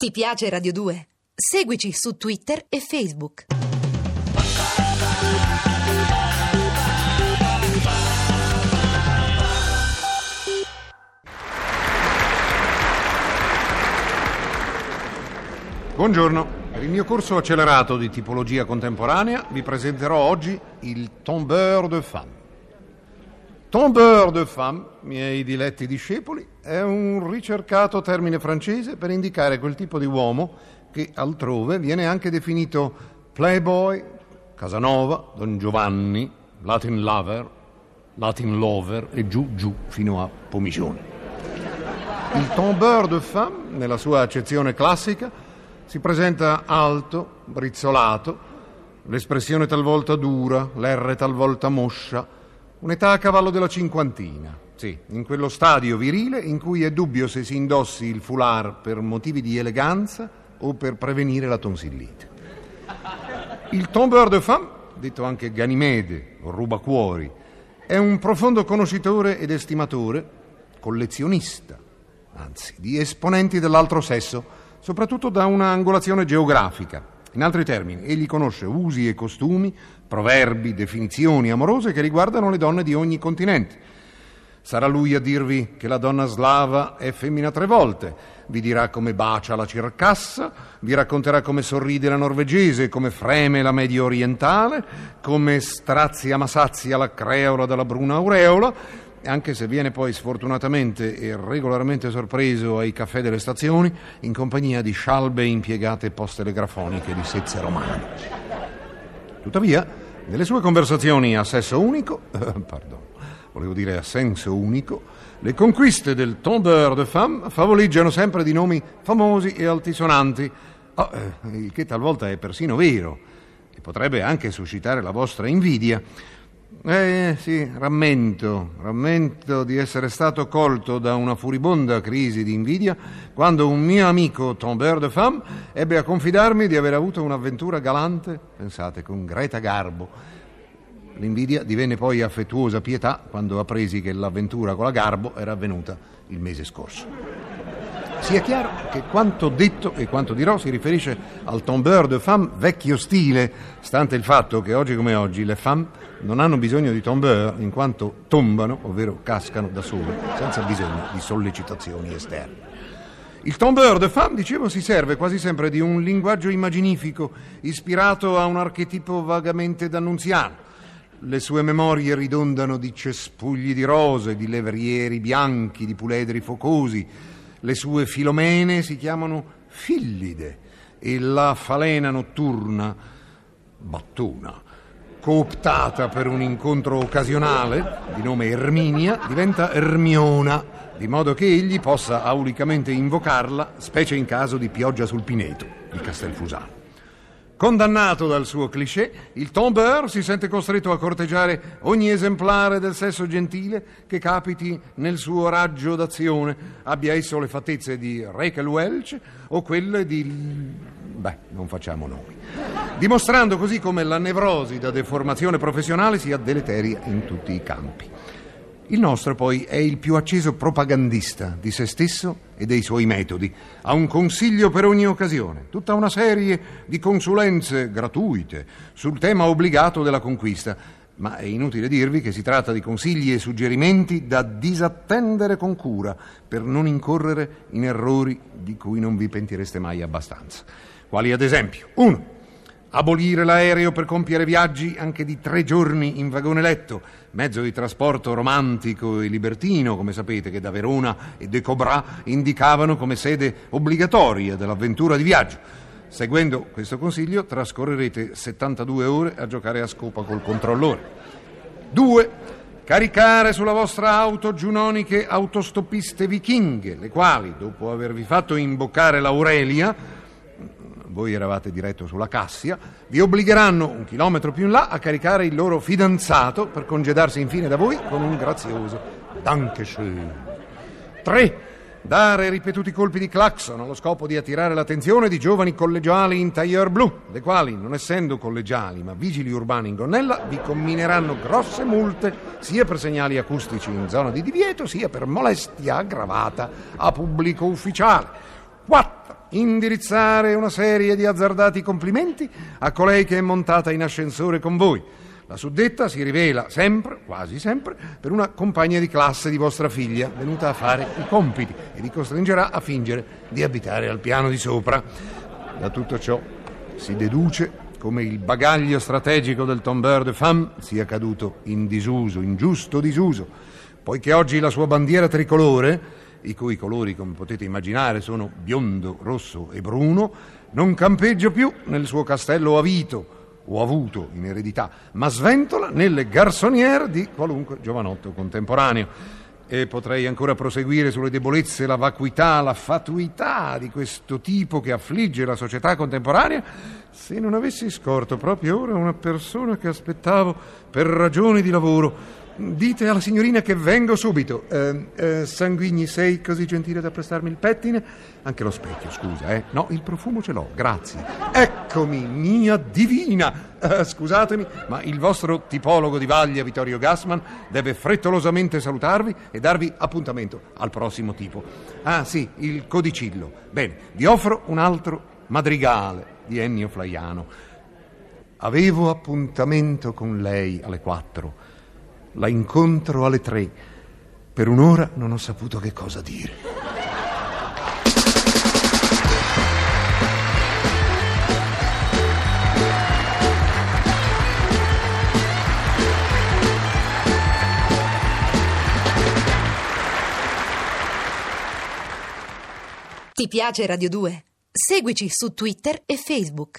Ti piace Radio 2? Seguici su Twitter e Facebook. Buongiorno, per il mio corso accelerato di tipologia contemporanea vi presenterò oggi il tombeur de femme. Tombeur de femme, miei diletti discepoli, è un ricercato termine francese per indicare quel tipo di uomo che altrove viene anche definito playboy, Casanova, Don Giovanni, Latin lover, Latin lover e giù giù fino a Pomicione. Il tombeur de femme, nella sua accezione classica, si presenta alto, brizzolato, l'espressione talvolta dura, l'R talvolta moscia, un'età a cavallo della cinquantina. Sì, in quello stadio virile in cui è dubbio se si indossi il foulard per motivi di eleganza o per prevenire la tonsillite. Il tombeur de femme, detto anche Ganimede o rubacuori, è un profondo conoscitore ed estimatore, collezionista, anzi, di esponenti dell'altro sesso, soprattutto da una angolazione geografica. In altri termini, egli conosce usi e costumi, proverbi, definizioni amorose che riguardano le donne di ogni continente. Sarà lui a dirvi che la donna slava è femmina tre volte, vi dirà come bacia la circassa, vi racconterà come sorride la norvegese, come freme la medio orientale, come strazia ma sazia la creola dalla bruna aureola, anche se viene poi sfortunatamente e regolarmente sorpreso ai caffè delle stazioni in compagnia di scialbe impiegate post-telegrafoniche di sezze romane. Tuttavia, nelle sue conversazioni a sesso unico, pardon, volevo dire a senso unico, le conquiste del tombeur de femme favoleggiano sempre di nomi famosi e altisonanti, oh, eh, il che talvolta è persino vero e potrebbe anche suscitare la vostra invidia. Eh sì, rammento, rammento di essere stato colto da una furibonda crisi di invidia quando un mio amico tombeur de femme ebbe a confidarmi di aver avuto un'avventura galante, pensate, con Greta Garbo. L'invidia divenne poi affettuosa pietà quando appresi che l'avventura con la Garbo era avvenuta il mese scorso. Sia chiaro che quanto detto e quanto dirò si riferisce al tombeur de femme vecchio stile, stante il fatto che oggi come oggi le femme non hanno bisogno di tombeur in quanto tombano, ovvero cascano da sole, senza bisogno di sollecitazioni esterne. Il tombeur de femme, dicevo, si serve quasi sempre di un linguaggio immaginifico ispirato a un archetipo vagamente d'annunziano. Le sue memorie ridondano di cespugli di rose, di levrieri bianchi, di puledri focosi. Le sue filomene si chiamano fillide e la falena notturna battuna cooptata per un incontro occasionale, di nome Erminia, diventa Ermiona, di modo che egli possa aulicamente invocarla, specie in caso di pioggia sul Pineto, di Castelfusano. Condannato dal suo cliché, il tombeur si sente costretto a corteggiare ogni esemplare del sesso gentile che capiti nel suo raggio d'azione, abbia esso le fattezze di Rachel Welch o quelle di... beh, non facciamo nomi. Dimostrando così come la nevrosi da deformazione professionale sia deleteria in tutti i campi. Il nostro poi è il più acceso propagandista di se stesso e dei suoi metodi. Ha un consiglio per ogni occasione, tutta una serie di consulenze gratuite sul tema obbligato della conquista. Ma è inutile dirvi che si tratta di consigli e suggerimenti da disattendere con cura per non incorrere in errori di cui non vi pentireste mai abbastanza. Quali ad esempio? 1 abolire l'aereo per compiere viaggi anche di tre giorni in vagone letto, mezzo di trasporto romantico e libertino, come sapete, che da Verona e De Cobra indicavano come sede obbligatoria dell'avventura di viaggio. Seguendo questo consiglio trascorrerete 72 ore a giocare a scopa col controllore. 2. Caricare sulla vostra auto giunoniche autostoppiste vichinghe, le quali, dopo avervi fatto imboccare l'Aurelia, voi eravate diretto sulla Cassia, vi obbligheranno un chilometro più in là a caricare il loro fidanzato per congedarsi infine da voi con un grazioso Dankeschön. 3. Dare ripetuti colpi di clacson allo scopo di attirare l'attenzione di giovani collegiali in tailleur blu, le quali, non essendo collegiali ma vigili urbani in gonnella, vi commineranno grosse multe sia per segnali acustici in zona di divieto sia per molestia aggravata a pubblico ufficiale. 4. Indirizzare una serie di azzardati complimenti a colei che è montata in ascensore con voi. La suddetta si rivela sempre, quasi sempre, per una compagna di classe di vostra figlia venuta a fare i compiti e vi costringerà a fingere di abitare al piano di sopra. Da tutto ciò si deduce come il bagaglio strategico del tombeur de femme sia caduto in disuso, in giusto disuso, poiché oggi la sua bandiera tricolore i cui colori, come potete immaginare, sono biondo, rosso e bruno, non campeggia più nel suo castello avito o avuto in eredità, ma sventola nelle garçonniere di qualunque giovanotto contemporaneo. E potrei ancora proseguire sulle debolezze, la vacuità, la fatuità di questo tipo che affligge la società contemporanea se non avessi scorto proprio ora una persona che aspettavo per ragioni di lavoro Dite alla signorina che vengo subito. Eh, eh, Sanguigni, sei così gentile da prestarmi il pettine? Anche lo specchio, scusa, eh? No, il profumo ce l'ho, grazie. Eccomi, mia divina! Eh, scusatemi, ma il vostro tipologo di vaglia, Vittorio Gassman, deve frettolosamente salutarvi e darvi appuntamento al prossimo tipo. Ah, sì, il codicillo. Bene, vi offro un altro madrigale di Ennio Flaiano. Avevo appuntamento con lei alle quattro. La incontro alle tre. Per un'ora non ho saputo che cosa dire. Ti piace Radio 2? Seguici su Twitter e Facebook.